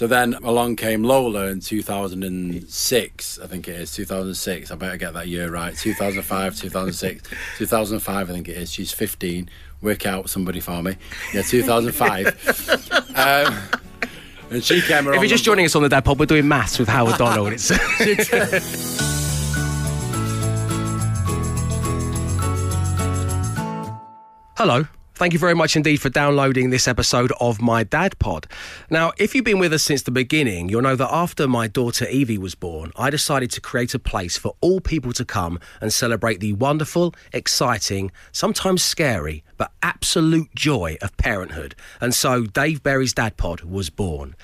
So then along came Lola in 2006, I think it is, 2006. I better get that year right. 2005, 2006, 2005, I think it is. She's 15. Work out somebody for me. Yeah, 2005. um, and she came around. If you're just joining us on the Dad Pod, we're doing maths with Howard Donald. It's Hello. Thank you very much indeed for downloading this episode of My Dad Pod. Now, if you've been with us since the beginning, you'll know that after my daughter Evie was born, I decided to create a place for all people to come and celebrate the wonderful, exciting, sometimes scary, but absolute joy of parenthood. And so Dave Berry's Dad Pod was born.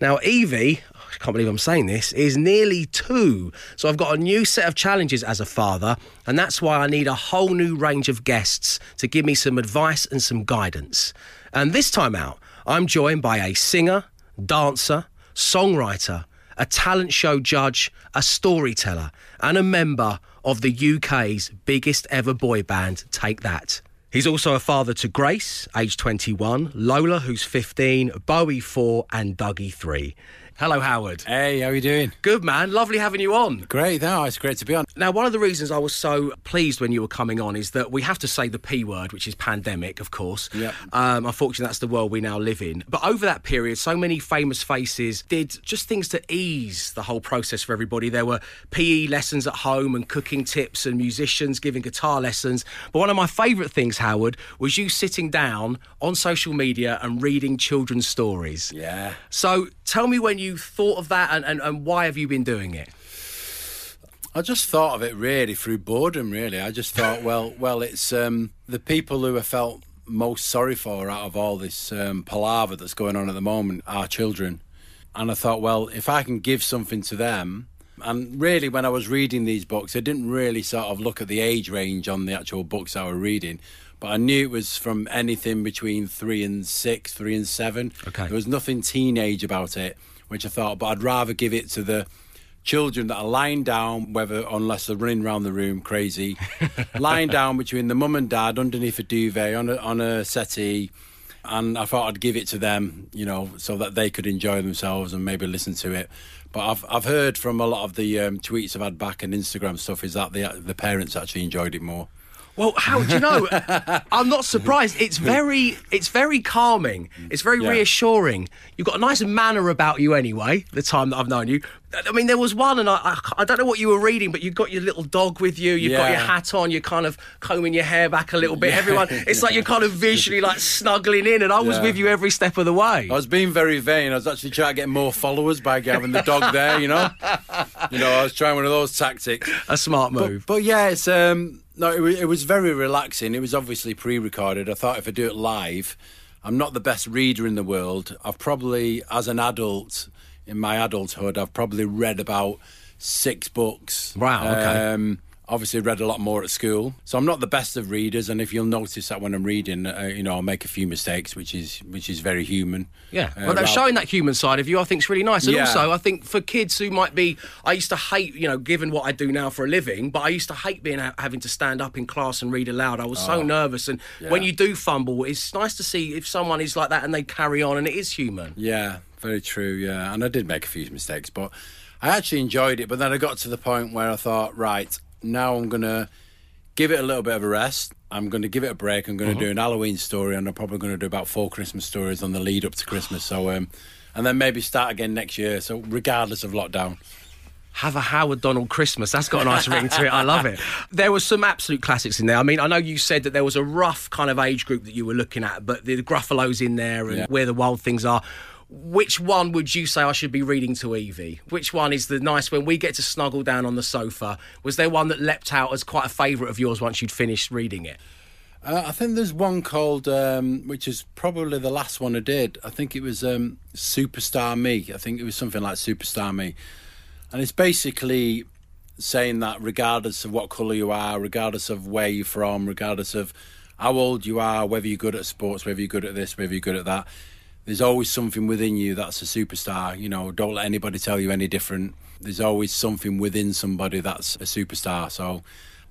Now, Evie, I can't believe I'm saying this, is nearly two. So I've got a new set of challenges as a father, and that's why I need a whole new range of guests to give me some advice and some guidance. And this time out, I'm joined by a singer, dancer, songwriter, a talent show judge, a storyteller, and a member of the UK's biggest ever boy band, Take That. He's also a father to Grace, age 21, Lola, who's 15, Bowie, 4, and Dougie, 3. Hello, Howard. Hey, how are you doing? Good, man. Lovely having you on. Great, no, it's great to be on. Now, one of the reasons I was so pleased when you were coming on is that we have to say the P word, which is pandemic, of course. Yep. Um, unfortunately, that's the world we now live in. But over that period, so many famous faces did just things to ease the whole process for everybody. There were PE lessons at home and cooking tips and musicians giving guitar lessons. But one of my favourite things, Howard, was you sitting down on social media and reading children's stories. Yeah. So tell me when you thought of that and, and, and why have you been doing it? I just thought of it really through boredom. Really, I just thought, well, well, it's um, the people who I felt most sorry for out of all this um, palaver that's going on at the moment are children, and I thought, well, if I can give something to them, and really, when I was reading these books, I didn't really sort of look at the age range on the actual books I were reading. But I knew it was from anything between three and six, three and seven. Okay. There was nothing teenage about it, which I thought, but I'd rather give it to the children that are lying down, whether unless they're running around the room crazy, lying down between the mum and dad underneath a duvet on a, on a settee. And I thought I'd give it to them, you know, so that they could enjoy themselves and maybe listen to it. But I've I've heard from a lot of the um, tweets I've had back and Instagram stuff is that the the parents actually enjoyed it more. Well, how do you know? I'm not surprised. It's very, it's very calming. It's very Yeah. reassuring. You've got a nice manner about you, anyway. The time that I've known you. I mean, there was one, and I, I, I don't know what you were reading, but you've got your little dog with you. You've got your hat on. You're kind of combing your hair back a little bit. Everyone, it's like you're kind of visually like snuggling in, and I was Yeah. with you every step of the way. I was being very vain. I was actually trying to get more followers by having the dog there. You know, you know, I was trying one of those tactics. A smart But, move. but yeah, it's um no, it was, it was very relaxing. It was obviously pre-recorded. I thought if I do it live, I'm not the best reader in the world. I've probably, as an adult, in my adulthood, I've probably read about six books. Wow, okay. Um, obviously, read a lot more at school, so I'm not the best of readers. And if you'll notice that when I'm reading, uh, you know, I'll make a few mistakes, which is which is very human. Yeah, Uh, well, they're showing that human side of you. I think is really nice, and Yeah. also I think for kids who might be, I used to hate, you know, given what I do now for a living, but I used to hate being having to stand up in class and read aloud. I was so nervous, and when Oh. You do fumble, it's nice to see if someone is like that and they carry on, and it is human. Yeah, very true. Yeah, and I did make a few mistakes, but I actually enjoyed it. But then I got to the point where I thought, right, now I'm gonna give it a little bit of a rest. I'm going to give it a break. I'm going to do an Halloween story, and I'm probably going to do about four Christmas stories on the lead up to Christmas. So, um, and then maybe start again next year. So, regardless of lockdown. Have a Howard Donald Christmas. That's got a nice ring to it. I love it. There was some absolute classics in there. I mean, I know you said that there was a rough kind of age group that you were looking at, but the Gruffalo's in there and Yeah. Where the Wild Things Are. Which one would you say I should be reading to Evie? Which one is the nice when we get to snuggle down on the sofa? Was there one that leapt out as quite a favourite of yours once you'd finished reading it? Uh, I think there's one called, um, which is probably the last one I did. I think it was um, Superstar Me. I think it was something like Superstar Me. And it's basically saying that regardless of what colour you are, regardless of where you're from, regardless of how old you are, whether you're good at sports, whether you're good at this, whether you're good at that, there's always something within you that's a superstar. You know, don't let anybody tell you any different. There's always something within somebody that's a superstar. So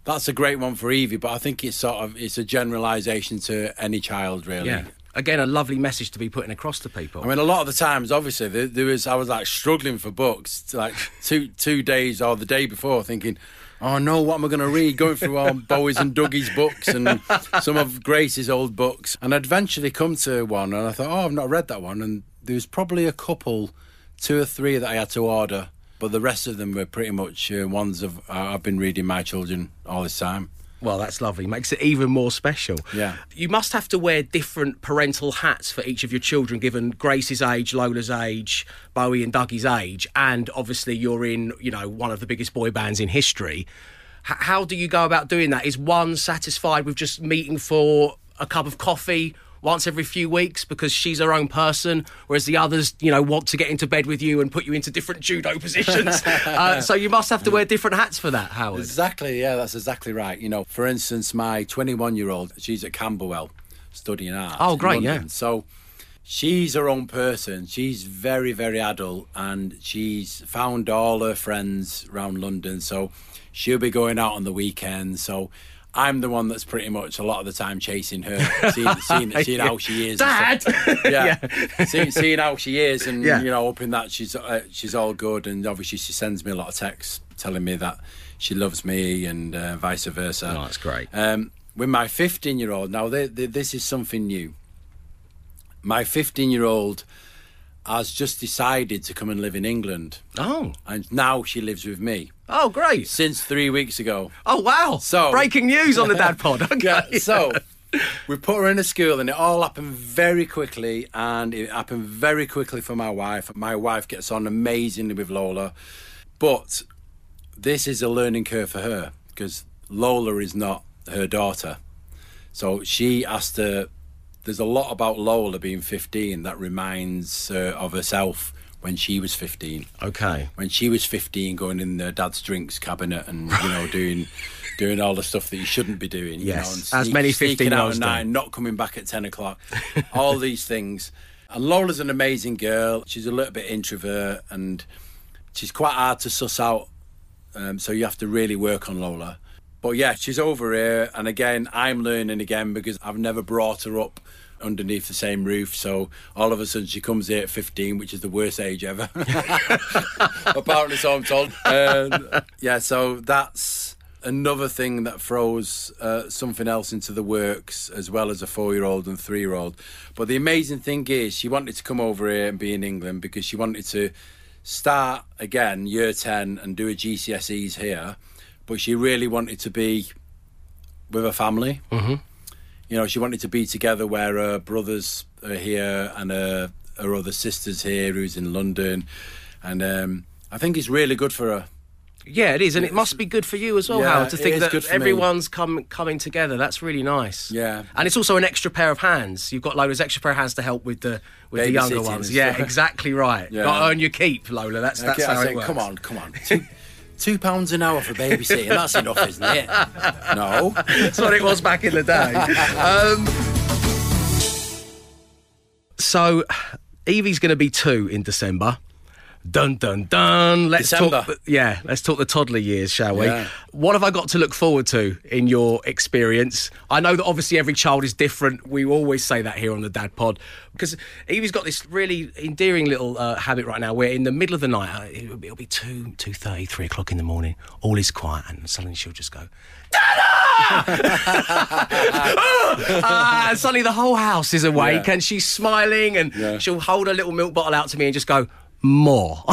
that's a great one for Evie, but I think it's sort of it's a generalisation to any child really. Yeah. Again, a lovely message to be putting across to people. I mean, a lot of the times, obviously, there, there was I was like struggling for books, like two two days or the day before, thinking, "Oh no, what am I going to read?" Going through all Bowie's and Dougie's books and some of Grace's old books, and I'd eventually come to one, and I thought, "Oh, I've not read that one," and there was probably a couple, two or three that I had to order, but the rest of them were pretty much uh, ones of uh, I've been reading my children all this time. Well, that's lovely. Makes it even more special. Yeah. You must have to wear different parental hats for each of your children, given Grace's age, Lola's age, Bowie and Dougie's age, and obviously you're in, you know, one of the biggest boy bands in history. H- how do you go about doing that? Is one satisfied with just meeting for a cup of coffee once every few weeks because she's her own person, whereas the others, you know, want to get into bed with you and put you into different judo positions. uh, so you must have to wear different hats for that, Howard. Exactly, yeah, that's exactly right. You know, for instance, my 21 year old, she's at Camberwell studying art. Oh, great, yeah. So she's her own person. She's very, very adult and she's found all her friends around London. So she'll be going out on the weekends. So I'm the one that's pretty much a lot of the time chasing her, seeing, seeing, seeing how she is. Dad! stuff. yeah, seeing, seeing how she is, and Yeah. you know, hoping that she's uh, she's all good. And obviously, she sends me a lot of texts telling me that she loves me, and uh, vice versa. Oh, that's great. Um, with my 15 year old, now they, they, this is something new. My 15 year old has just decided to come and live in England, Oh. and now she lives with me Oh, great. since three weeks ago. Oh, wow. So- breaking news on the Dad Pod. Okay. Yeah, so we put her in a school, and it all happened very quickly, and it happened very quickly for my wife. My wife gets on amazingly with Lola, but this is a learning curve for her because Lola is not her daughter, so she has to. There's a lot about Lola being 15 that reminds her of herself when she was 15 okay. when she was 15 going in their dad's drinks cabinet and you know doing doing all the stuff that you shouldn't be doing you Yes, know, and as many sneaking 15 out at nine not coming back at 10 o'clock all these things. And Lola's an amazing girl. She's a little bit introvert and she's quite hard to suss out. Um, so you have to really work on Lola but yeah she's over here and again I'm learning again because I've never brought her up underneath the same roof. So all of a sudden she comes here at 15 which is the worst age ever. Apparently so I'm told. Um, yeah so that's another thing that throws uh, something else into the works as well as a four-year-old and three-year-old. But the amazing thing is she wanted to come over here and be in England because she wanted to start again year 10 and do a GCSEs here but she really wanted to be with her family mm-hmm. you know she wanted to be together where her brothers are here and her, her other sisters here who's in London and um, I think it's really good for her Yeah, it is, and it must be good for you as well, Yeah, Howard, to think that everyone's come coming together. That's really nice. Yeah. and it's also an extra pair of hands. You've got Lola's extra pair of hands to help with the with the younger ones. Yeah, exactly right. Yeah. Got to earn your keep, Lola. That's that's Okay, how I it think, works. come on, come on. Two, pounds an hour for babysitting. That's enough, isn't it? No. That's what it was back in the day. Um, so, Evie's going to be two in December. Dun dun dun. Let's December. talk. Yeah, let's talk the toddler years, shall we? Yeah. What have I got to look forward to in your experience? I know that obviously every child is different. We always say that here on the Dad Pod because Evie's got this really endearing little uh, habit right now where in the middle of the night uh, it'll be, it'll be two, two thirty, three o'clock in the morning. All is quiet, and suddenly she'll just go. Ah, and suddenly the whole house is awake Yeah. and she's smiling and Yeah. she'll hold a little milk bottle out to me and just go more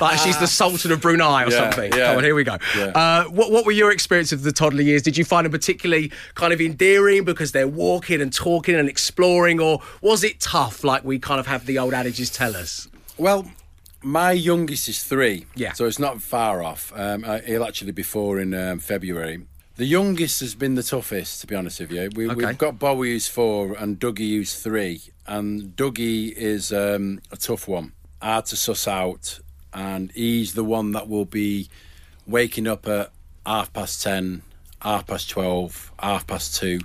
like she's the sultan of brunei or Yeah, something yeah. come on here we go Yeah. uh, what, what were your experience of the toddler years did you find them particularly kind of endearing because they're walking and talking and exploring or was it tough like we kind of have the old adages tell us Well, my youngest is three. Yeah. So it's not far off. Um, uh, he'll actually be four in um, February. The youngest has been the toughest, to be honest with you. We, Okay. We've got Bowie who's four and Dougie who's three. And Dougie is um, a tough one, hard to suss out. And he's the one that will be waking up at half past 10, half past 12, half past 2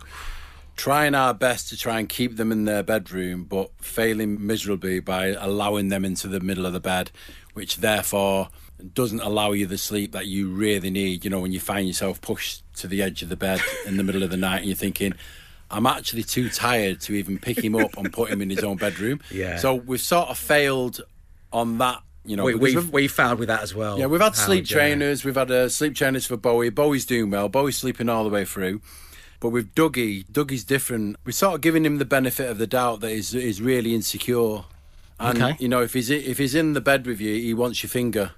trying our best to try and keep them in their bedroom, but failing miserably by allowing them into the middle of the bed, which therefore doesn't allow you the sleep that you really need. You know, when you find yourself pushed to the edge of the bed in the middle of the night and you're thinking, I'm actually too tired to even pick him up and put him in his own bedroom. Yeah. So we've sort of failed on that. You know, we, we've, we've- we found with that as well. yeah, we've had sleep yeah. trainers. We've had uh, sleep trainers for Bowie. Bowie's doing well. Bowie's sleeping all the way through. But with Dougie, Dougie's different. We're sort of giving him the benefit of the doubt that he's, he's really insecure. And Okay. you know, if he's if he's in the bed with you, he wants your finger.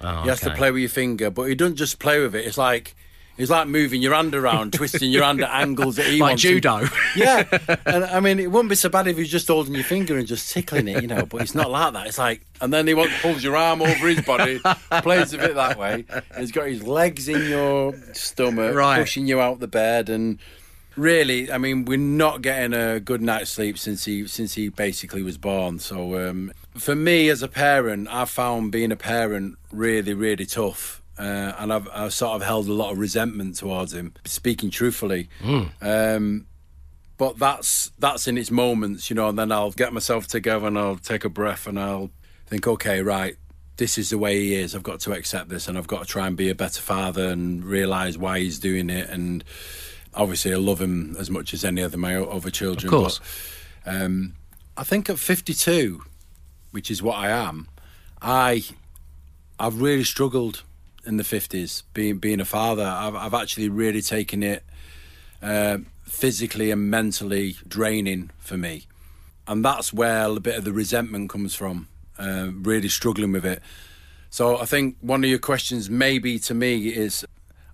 Oh, He has to play with your finger, but he doesn't just play with it. It's like it's like moving your hand around, twisting your hand at angles that he Like wants. judo. Yeah, and I mean, it wouldn't be so bad if he was just holding your finger and just tickling it, you know. But it's not like that. It's like, and then he wants pulls your arm over his body, plays a bit that way. He's got his legs in your stomach, Right. pushing you out the bed, and really, I mean, we're not getting a good night's sleep since he since he basically was born. So um, for me as a parent, I found being a parent really, really tough. Uh, and I've, I've sort of held a lot of resentment towards him, speaking truthfully. Um, but that's that's in its moments, you know. And then I'll get myself together and I'll take a breath and I'll think, okay, right, this is the way he is. I've got to accept this, and I've got to try and be a better father and realise why he's doing it. And obviously, I love him as much as any other my other children. Of course. But, um, I think at 52, which is what I am, I I've really struggled in the 50s being being a father. I've, I've actually really taken it uh, physically and mentally draining for me. And that's where a bit of the resentment comes from, uh, really struggling with it. So I think one of your questions, maybe to me, is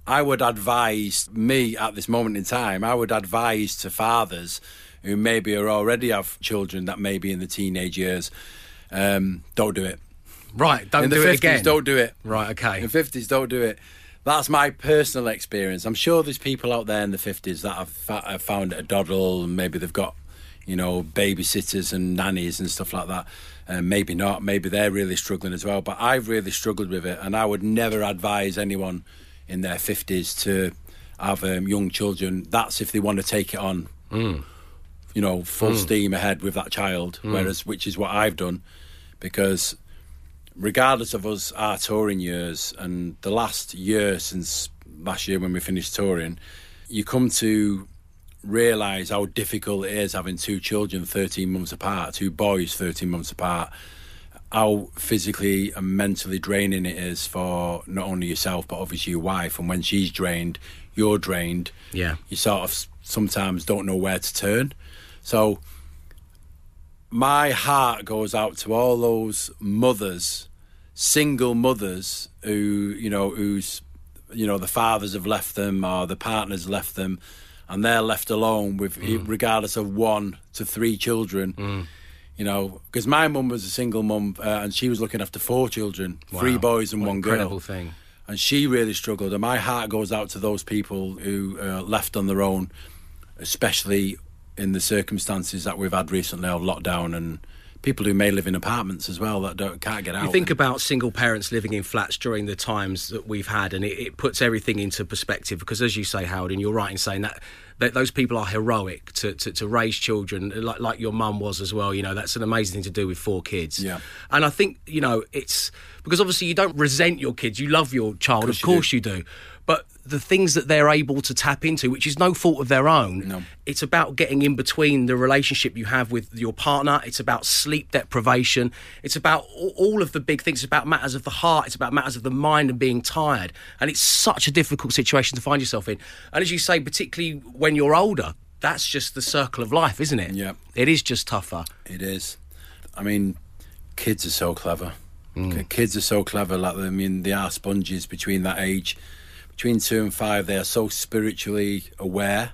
I would advise me at this moment in time, I would advise to fathers who maybe are already have children that may be in the teenage years, um, don't do it. Right, don't in the do 50s, it again. don't do it. Right, okay. In 50s, don't do it. That's my personal experience. I'm sure there's people out there in the 50s that have, fa- have found it a doddle and maybe they've got, you know, babysitters and nannies and stuff like that. And maybe not. Maybe they're really struggling as well. But I've really struggled with it. And I would never advise anyone in their 50s to have um, young children. That's if they want to take it on, hmm. you know, full hmm. steam ahead with that child. Hmm. Whereas, which is what I've done because regardless of us our touring years and the last year since last year when we finished touring, you come to realise how difficult it is having two children 13 months apart, two boys 13 months apart, how physically and mentally draining it is for not only yourself but obviously your wife. And when she's drained, you're drained. Yeah. You sort of sometimes don't know where to turn. So my heart goes out to all those mothers, single mothers who, you know, whose, you know, the fathers have left them or the partners left them, and they're left alone with, regardless of one to three children. You know, because my mum was a single mum, uh, and she was looking after four children, three boys and What one incredible girl thing. and she really struggled. And my heart goes out to those people who uh, left on their own, especially in the circumstances that we've had recently of lockdown and people who may live in apartments as well that don't can't get out. You think about single parents living in flats during the times that we've had, and it, it puts everything into perspective. Because, as you say, Howard, and you're right in saying that, that those people are heroic to, to, to raise children, like, like your mum was as well. You know, that's an amazing thing to do with four kids. Yeah. And I think, you know, it's because obviously you don't resent your kids, you love your child, of you course you do. But the things that they're able to tap into, which is no fault of their own, No. it's about getting in between the relationship you have with your partner. It's about sleep deprivation. It's about all- of the big things. It's about matters of the heart. It's about matters of the mind and being tired. And it's such a difficult situation to find yourself in. And as you say, particularly when you're older, that's just the circle of life, isn't it? Yeah. It is just tougher. It is. I mean, kids are so clever. Mm. K- Kids are so clever. Like I mean, they are sponges between that age, between two and five. They are so spiritually aware,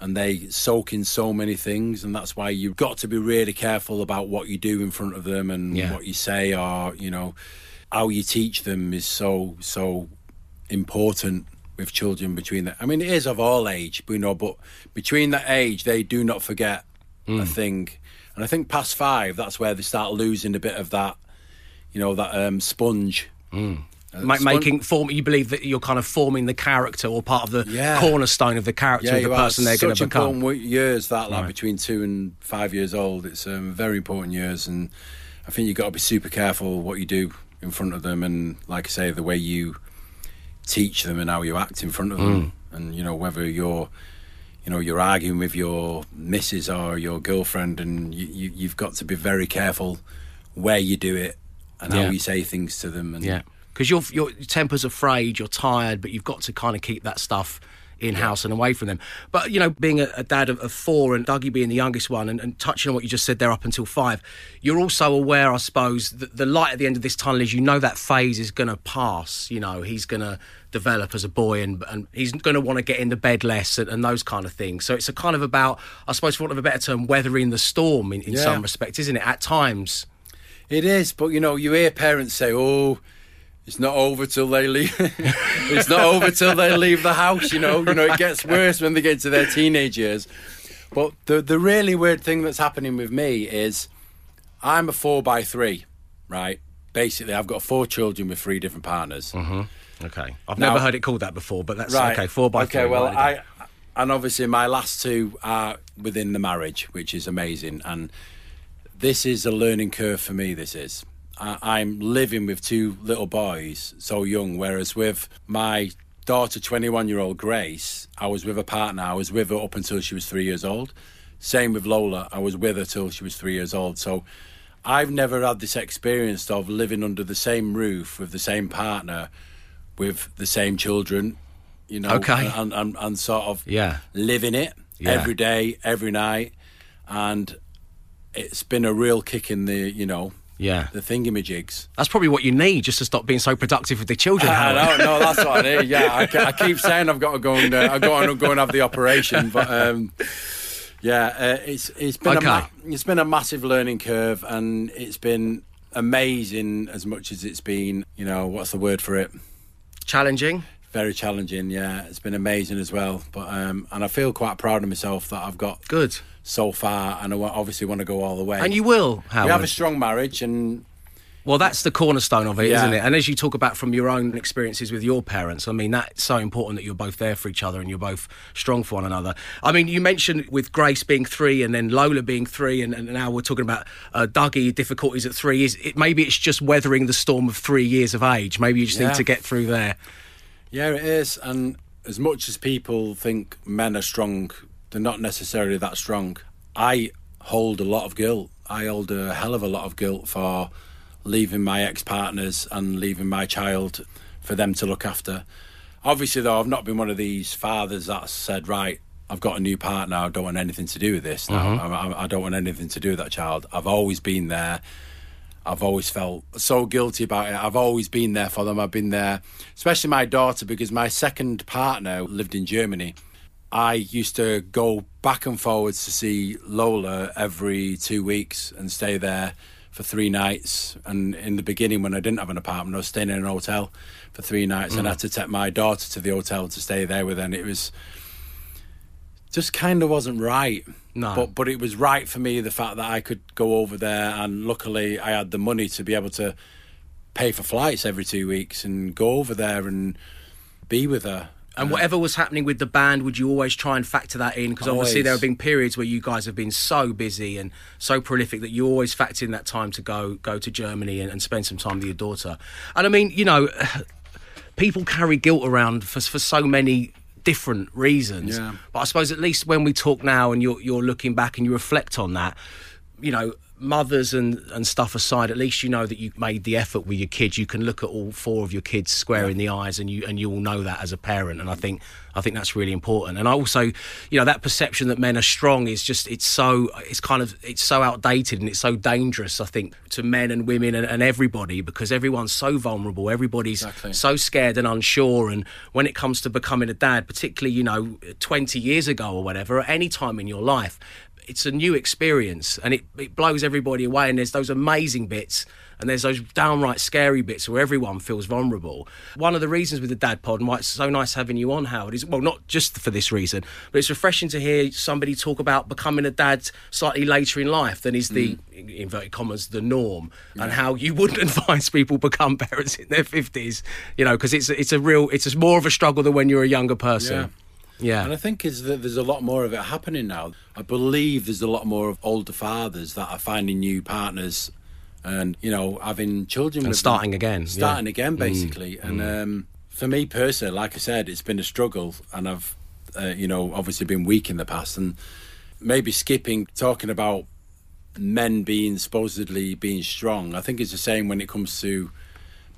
and they soak in so many things. And that's why you've got to be really careful about what you do in front of them and Yeah. what you say, or you know, how you teach them is so so important with children between that. I mean, it is of all age, but you know, but between that age, they do not forget a thing. And I think past five, that's where they start losing a bit of that, you know, that um, sponge. Uh, Ma- spon- making form, you believe that you're kind of forming the character or part of the Yeah. cornerstone of the character yeah, of the you person they're going to become. important years that, like Right. between two and five years old. It's um, very important years, and I think you've got to be super careful what you do in front of them, and like I say, the way you teach them and how you act in front of them, Mm. and you know whether you're you know you're arguing with your missus or your girlfriend, and you, you you've got to be very careful where you do it and how you say things to them. And Yeah, because your your temper's afraid, you're tired, but you've got to kind of keep that stuff in house and away from them. But you know, being a, a dad of, of four and Dougie being the youngest one, and, and touching on what you just said there up until five, you're also aware, I suppose, that the light at the end of this tunnel is you know that phase is going to pass. You know, he's going to develop as a boy and, and he's going to want to get into bed less and, and those kind of things. So it's a kind of about, I suppose, for want of a better term, weathering the storm in, in Yeah. some respects, isn't it? At times. It is, but you know, you hear parents say, "Oh, it's not over till they leave. it's not over till they leave the house." You know, you know, it gets worse when they get to their teenage years. But the the really weird thing that's happening with me is, I'm a four by three, right? Basically, I've got four children with three different partners. Mm-hmm. Okay. I've Now- never heard it called that before, but that's Right. okay. Four by okay, three. well, write. I and obviously my last two are within the marriage, which is amazing. And this is a learning curve for me. This is. I, I'm living with two little boys, so young. Whereas with my daughter, 21 year old Grace, I was with a partner. I was with her up until she was three years old. Same with Lola. I was with her till she was three years old. So I've never had this experience of living under the same roof with the same partner, with the same children. You know, Okay. and, and, and sort of Yeah. living it Yeah. every day, every night, and it's been a real kick in the you know Yeah. the thingamajigs. That's probably what you need just to stop being so productive with the children. I Howard. know, no, that's what I need. Yeah, I, I keep saying I've got to go and uh, I've got to go and have the operation, but um, yeah, uh, it's it's been Okay. a it's been a massive learning curve, and it's been amazing as much as it's been. You know, what's the word for it? Challenging. Very challenging. Yeah, it's been amazing as well. But um, and I feel quite proud of myself that I've got Good. So far, and I obviously want to go all the way. And you will, we have a strong marriage, and well, that's the cornerstone of it, Yeah. not it? And as you talk about from your own experiences with your parents, I mean, that's so important that you're both there for each other and you're both strong for one another. I mean, you mentioned with Grace being three and then Lola being three, and, and now we're talking about uh, Dougie difficulties at three. Is it, maybe it's just weathering the storm of three years of age. Maybe you just Yeah. need to get through there. yeah, it is. And as much as people think men are strong, they're not necessarily that strong. I hold a lot of guilt. I hold a hell of a lot of guilt for leaving my ex-partners and leaving my child for them to look after. Obviously, though, I've not been one of these fathers that said, "Right, I've got a new partner. I don't want anything to do with this. Now. Mm-hmm. I, I, I don't want anything to do with that child." I've always been there. I've always felt so guilty about it. I've always been there for them. I've been there, especially my daughter, because my second partner lived in Germany. I used to go back and forwards to see Lola every two weeks and stay there for three nights. And in the beginning, when I didn't have an apartment, I was staying in an hotel for three nights, and I mm. had to take my daughter to the hotel to stay there with her. And it was just kind of wasn't right. No. But but it was right for me the fact that I could go over there and luckily I had the money to be able to pay for flights every two weeks and go over there and be with her. And whatever was happening with the band, would you always try and factor that in? Because obviously there have been periods where you guys have been so busy and so prolific that you always factor in that time to go go to Germany and, and spend some time with your daughter. And I mean, you know, people carry guilt around for for so many different reasons. Yeah. But I suppose at least when we talk now and you're you're looking back and you reflect on that, you know, mothers and, and stuff aside, at least you know that you made the effort with your kids. You can look at all four of your kids square in the eyes and you and you will know that as a parent. And I think I think that's really important. And I also, you know, that perception that men are strong is just it's so it's kind of it's so outdated and it's so dangerous, I think, to men and women and, and everybody because everyone's so vulnerable. Everybody's Exactly. so scared and unsure. And when it comes to becoming a dad, particularly, you know, 20 years ago or whatever, at any time in your life, it's a new experience and it, it blows everybody away. And there's those amazing bits and there's those downright scary bits where everyone feels vulnerable. One of the reasons with the Dad Pod and why it's so nice having you on, Howard, is well, not just for this reason, but it's refreshing to hear somebody talk about becoming a dad slightly later in life than is the, mm. in inverted commas, the norm, and how you wouldn't advise people become parents in their 50s, you know, because it's, it's a real, it's more of a struggle than when you're a younger person. Yeah. And I think is that there's a lot more of it happening now. I believe there's a lot more of older fathers that are finding new partners and, you know, having children And with them. starting again, yeah. Mm. Starting again, basically. And um, for me personally, like I said, it's been a struggle and I've uh, you know, obviously been weak in the past, and maybe skipping talking about men being supposedly being strong. I think it's the same when it comes to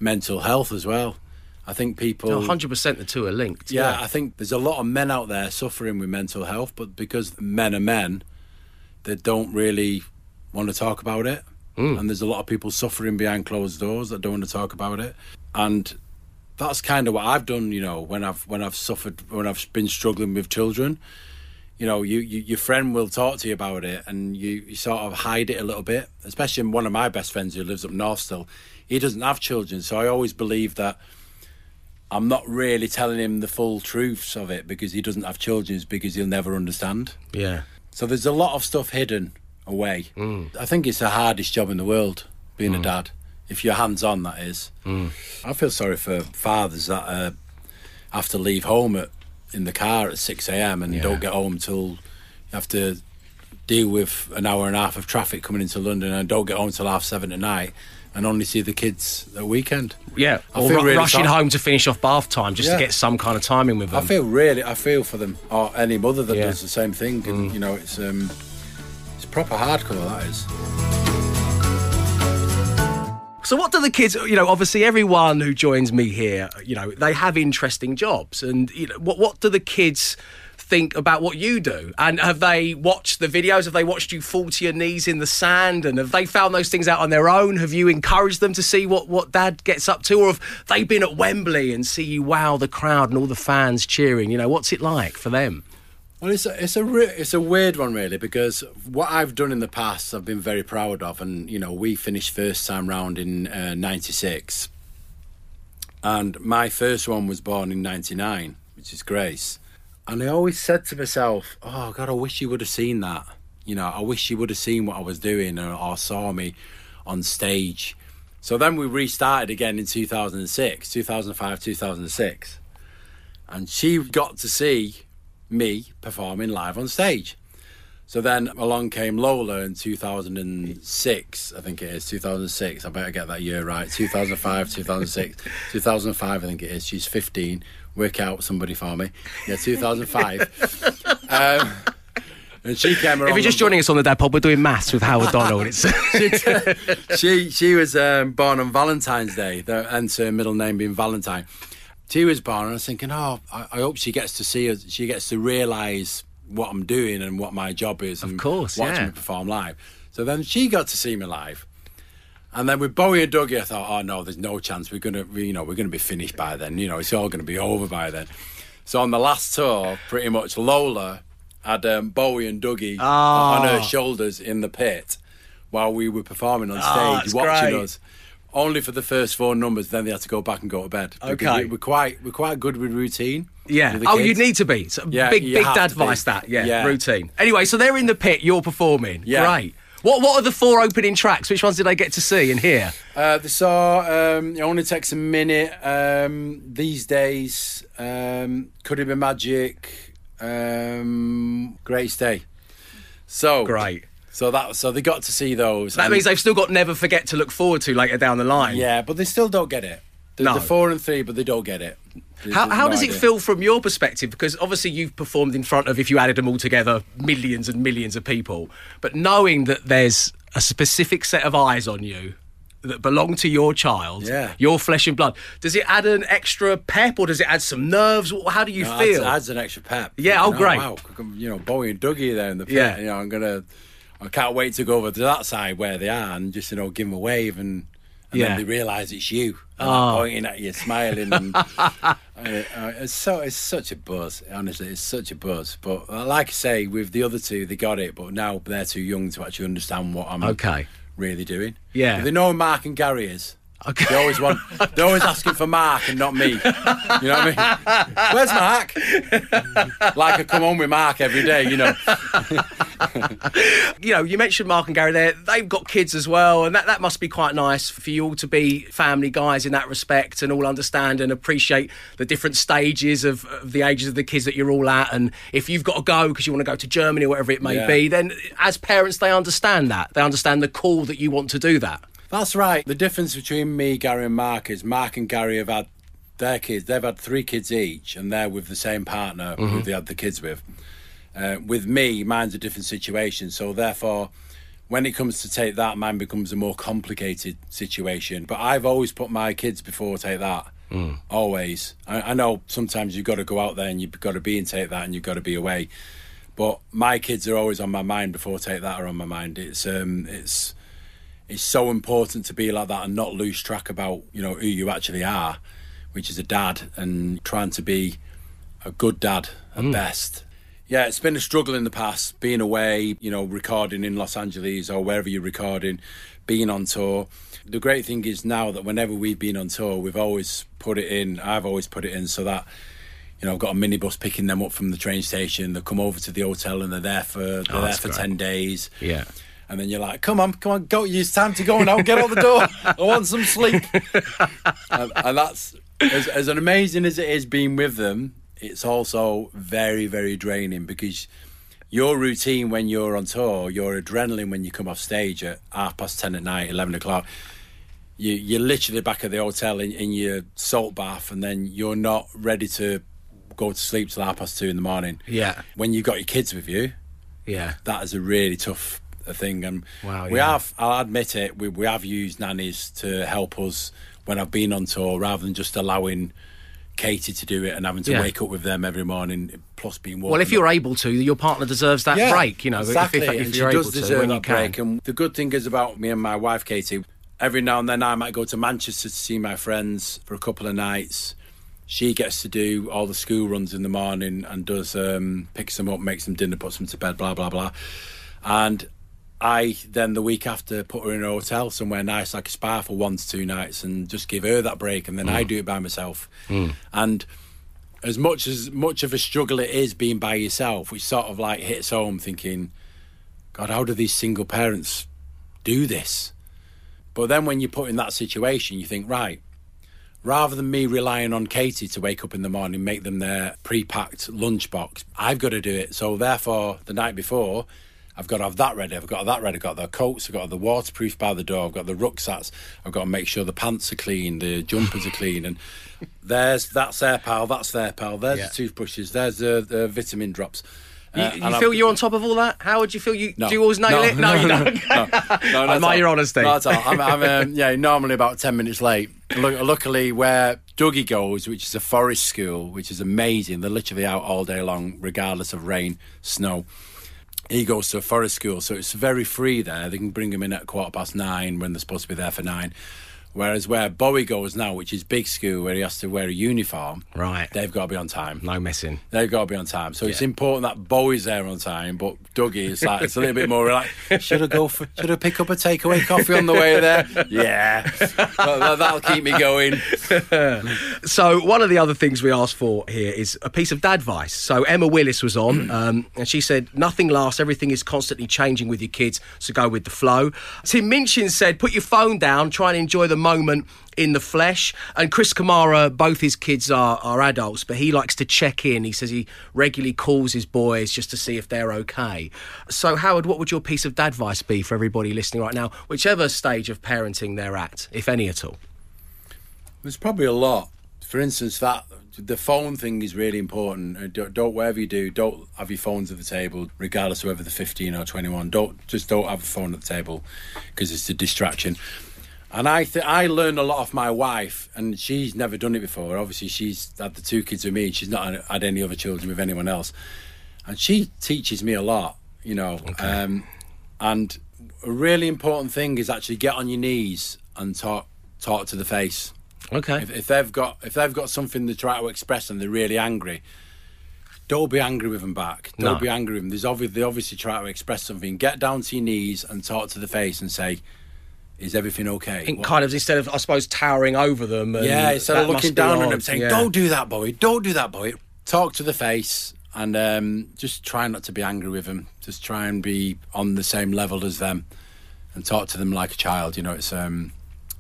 mental health as well. I think people. 100% the two are linked. Yeah, I think there's a lot of men out there suffering with mental health, but because men are men, they don't really want to talk about it. Mm. And there's a lot of people suffering behind closed doors that don't want to talk about it. And that's kind of what I've done, you know, when I've when I've suffered when I've been struggling with children. You know, you, you your friend will talk to you about it, and you, you sort of hide it a little bit. Especially one of my best friends who lives up north still, he doesn't have children, so I always believe that I'm not really telling him the full truths of it because he doesn't have children, because he'll never understand. Yeah. So there's a lot of stuff hidden away. Mm. I think it's the hardest job in the world being a dad. If you're hands on, that is. Mm. I feel sorry for fathers that uh, have to leave home at, in the car at 6 a.m. and Yeah. don't get home till you have to deal with an hour and a half of traffic coming into London and don't get home till half seven at night and only see the kids at weekend. Yeah. I Or feel ru- really rushing sorry. home to finish off bath time just Yeah. to get some kind of timing with them. I feel really, I feel for them, or any mother that Yeah. Mm. does the same thing. And, You know, it's um, it's proper hardcore. That is. So what do the kids, you know, obviously everyone who joins me here, you know, they have interesting jobs and you know, what what do the kids think about what you do? And have they watched the videos? Have they watched you fall to your knees in the sand and have they found those things out on their own? Have you encouraged them to see what what dad gets up to or have they been at Wembley and see you wow the crowd and all the fans cheering? You know, what's it like for them? Well, it's a, it's a re- it's a weird one really because what I've done in the past I've been very proud of, and you know we finished first time round in uh, '96, and my first one was born in '99, which is Grace, and I always said to myself, "Oh God, I wish you would have seen that. You know, I wish you would have seen what I was doing or, or saw me on stage." So then we restarted again in 2006, 2005, 2006, and she got to see me performing live on stage. So then along came Lola in 2006, I think it is, 2006. I better get that year right. 2005, 2006, 2005, I think it is. She's 15. Work out somebody for me. Yeah, 2005. um, and she came around. If you're just joining us on the Dad Pod, we're doing maths with Howard Donald. It's she she was um, born on Valentine's Day, the, and her middle name being Valentine. She was born, and I was thinking, oh, I, I hope she gets to see us. She gets to realise what I'm doing and what my job is. Of course, watching yeah. me perform live. So then she got to see me live, and then with Bowie and Dougie, I thought, oh no, there's no chance. We're gonna, you know, we're gonna be finished by then. You know, it's all gonna be over by then. So on the last tour, pretty much Lola had um, Bowie and Dougie on her shoulders in the pit while we were performing on stage, Ah, that's watching great. us. Only for the first four numbers, then they had to go back and go to bed. Okay. we're quite we're quite good with routine. Yeah. Oh, you kids. need to be. So Yeah, big, big have dad advice that. Yeah, Yeah. Routine. Anyway, so they're in the pit. You're performing. Yeah. Great. What What are the four opening tracks? Which ones did they get to see and hear? Uh, they saw um, it only takes a minute. Um, these days, um, could it be magic? Um, Greatest Day. So Great. So that so they got to see those. That means they've still got Never Forget to look forward to later down the line. yeah, but they still don't get it. They're, No. they're four and three, but they don't get it. There's- How, there's how no does it feel from your perspective? Because obviously you've performed in front of, if you added them all together, millions and millions of people. But knowing that there's a specific set of eyes on you that belong to your child, Yeah. your flesh and blood, does it add an extra pep or does it add some nerves? How do you No, feel? Adds, adds an extra pep. Yeah, oh, know, great. Wow, you know, Bowie and Dougie there in the pit. Yeah. You know, I'm gonna. I can't wait to go over to that side where they are and just you know give them a wave and, and Yeah. then they realise it's you and Oh. pointing at you, smiling. And, uh, uh, it's so it's such a buzz. Honestly, it's such a buzz. But uh, like I say, with the other two, they got it, but now they're too young to actually understand what I'm Okay. really doing. Yeah. they know who Mark and Gary is. Okay. They always want. They're always asking for Mark and not me. You know what I mean? Where's Mark? like I come home with Mark every day. You know. you know, you mentioned Mark and Gary there. They've got kids as well, and that, that must be quite nice for you all to be family guys in that respect and all understand and appreciate the different stages of, of the ages of the kids that you're all at. And if you've got to go because you want to go to Germany or whatever it may Yeah. be, then as parents, they understand that. They understand the call that you want to do that. That's right. The difference between me, Gary, and Mark is Mark and Gary have had their kids, they've had three kids each, and they're with the same partner who they had the kids with. Uh, with me, mine's a different situation, so therefore, when it comes to take that, mine becomes a more complicated situation. But I've always put my kids before take that. Always. I, I know sometimes you've got to go out there and you've got to be and take that, and you've got to be away. But my kids are always on my mind before take that are on my mind. It's um, it's it's so important to be like that and not lose track about you know who you actually are, which is a dad, and trying to be a good dad at mm. best. Yeah, it's been a struggle in the past, being away, you know, recording in Los Angeles or wherever you're recording, being on tour. The great thing is now that whenever we've been on tour, we've always put it in, I've always put it in so that, you know, I've got a minibus picking them up from the train station. They come over to the hotel and they're there for they're oh, there for great. 10 days. Yeah. And then you're like, come on, come on, go. It's time to go now. Get out the door. I want some sleep. and, and that's as, as amazing as it is being with them. It's also very, very draining because your routine when you're on tour, your adrenaline when you come off stage at half past ten at night, eleven o'clock. You, you're literally back at the hotel in, in your salt bath, and then you're not ready to go to sleep till half past two in the morning. Yeah. When you've got your kids with you, Yeah. that is a really tough uh, thing. And Wow, we yeah. have, I'll admit it, we, we have used nannies to help us when I've been on tour rather than just allowing Katie to do it and having to Yeah. wake up with them every morning, plus being Well, if you're able to, your partner deserves that yeah, break. You know, if- exactly. if, if, and you're able does to, deserve when you can. break. And the good thing is about me and my wife, Katie. Every now and then, I might go to Manchester to see my friends for a couple of nights. She gets to do all the school runs in the morning and does um, picks them up, makes them dinner, puts them to bed, blah blah blah. And I then the week after put her in a hotel somewhere nice like a spa for one to two nights and just give her that break, and then I hmm. do it by myself. Hmm. And as much as much of a struggle it is being by yourself, which sort of like hits home, thinking, God, how do these single parents do this? But then when you're put in that situation, you think, right, rather than me relying on Katie to wake up in the morning, make them their pre-packed lunchbox, I've got to do it. So therefore, the night before, I've got to have that ready. I've got that ready. I've got the coats. I've got the waterproof by the door. I've got the rucksacks. I've got to make sure the pants are clean, the jumpers are clean, and there's that's their pal. That's their pal. There's Yeah. the toothbrushes. There's the, the vitamin drops. You, Uh, you and feel I've- you're on top of all that? How would you feel? You no. do you always nail it? No, you don't. no, no, at admire your honesty. Not at all. I'm, I'm um, yeah, normally about ten minutes late. Lu- Luckily, where Dougie goes, which is a forest school, which is amazing. They're literally out all day long, regardless of rain, snow. He goes to a forest school, so it's very free there. They can bring him in at quarter past nine when they're supposed to be there for nine. Whereas where Bowie goes now, which is big school, where he has to wear a uniform, Right. they've got to be on time. No messing. They've got to be on time. So it's important that Bowie's there on time, but Dougie is like, it's a little bit more relaxed. Should I go for, should I pick up a takeaway coffee on the way there? Yeah. That, that'll keep me going. So one of the other things we asked for here is a piece of dad advice. So Emma Willis was on, um, and she said, "Nothing lasts. Everything is constantly changing with your kids. So go with the flow." Tim Minchin said, "Put your phone down. Try and enjoy the moment." In the flesh, and Chris Kamara, both his kids are, are adults, but he likes to check in. He says he regularly calls his boys just to see if they're okay. So, Howard, what would your piece of dad advice be for everybody listening right now, whichever stage of parenting they're at, if any at all? There's probably a lot. For instance, that the phone thing is really important. Uh, Don't, don't whatever you do, don't have your phones at the table, regardless of whether they're 15 or 21. Don't just don't have a phone at the table because it's a distraction. And I th- I learned a lot off my wife, and she's never done it before. Obviously, she's had the two kids with me, and she's not had- any other children with anyone else. And she teaches me a lot, you know. Um, and a really important thing is actually get on your knees and talk talk to the face Okay. if, if they've got if they've got something they try to express and they're really angry, don't be angry with them back. Don't No. be angry with them. There's obviously they obviously try to express something. Get down to your knees and talk to the face and say, "Is everything okay?" in What- kind of instead of I suppose towering over them. And yeah, instead of looking down on them, saying, Yeah. "Don't do that, boy. Don't do that, boy." Talk to the face and um, just try not to be angry with them. Just try and be on the same level as them and talk to them like a child. You know, it's um,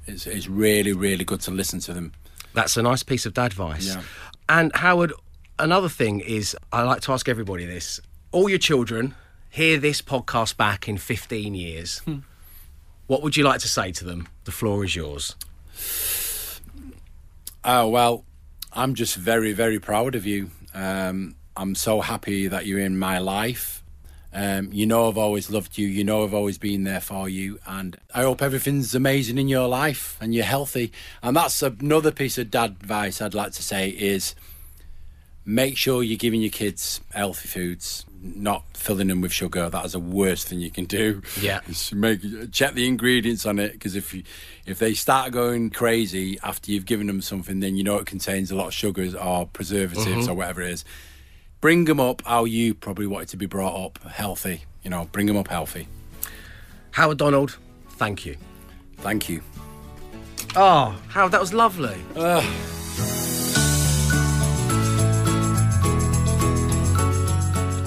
it's, it's really really good to listen to them. That's a nice piece of dad advice. Yeah. And Howard, another thing is I like to ask everybody this: all your children hear this podcast back in 15 years. Hmm. What would you like to say to them? The floor is yours. Oh well, I'm just very, very proud of you. Um, I'm so happy that you're in my life. Um, you know I've always loved you. You know I've always been there for you, and I hope everything's amazing in your life and you're healthy. And that's another piece of dad advice I'd like to say is make sure you're giving your kids healthy foods, not filling them with sugar. That is the worst thing you can do. Yeah. Make check the ingredients on it because if you, if they start going crazy after you've given them something, then you know it contains a lot of sugars or preservatives mm-hmm. or whatever it is. Bring them up how you probably wanted to be brought up, healthy. You know, bring them up healthy. Howard Donald, thank you. Thank you. Oh, Howard, that was lovely.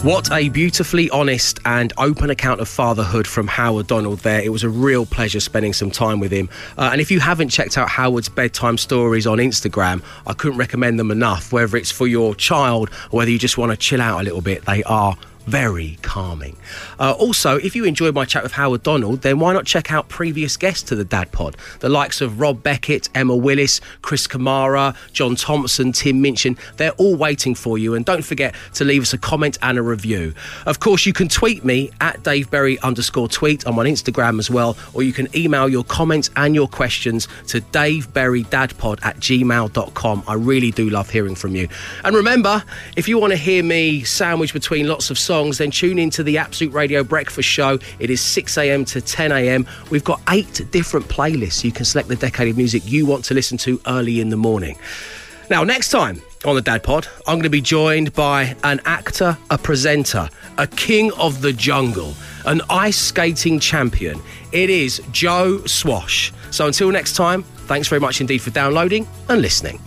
What a beautifully honest and open account of fatherhood from Howard Donald there. It was a real pleasure spending some time with him. Uh, and if you haven't checked out Howard's bedtime stories on Instagram, I couldn't recommend them enough. Whether it's for your child or whether you just want to chill out a little bit, they are very calming. Uh, also, if you enjoyed my chat with Howard Donald, then why not check out previous guests to the Dad Pod? The likes of Rob Beckett, Emma Willis, Chris Kamara, John Thompson, Tim Minchin. They're all waiting for you. And don't forget to leave us a comment and a review. Of course, you can tweet me at DaveBerry underscore tweet. I'm on Instagram as well. Or you can email your comments and your questions to daveberrydadpod at gmail.com. I really do love hearing from you. And remember, if you want to hear me sandwich between lots of songs, then tune into the Absolute Radio Breakfast Show. It is 6 a.m. to 10 a.m. We've got eight different playlists. You can select the decade of music you want to listen to early in the morning. Now, next time on the Dad Pod, I'm going to be joined by an actor, a presenter, a king of the jungle, an ice skating champion. It is Joe Swash. So until next time, thanks very much indeed for downloading and listening.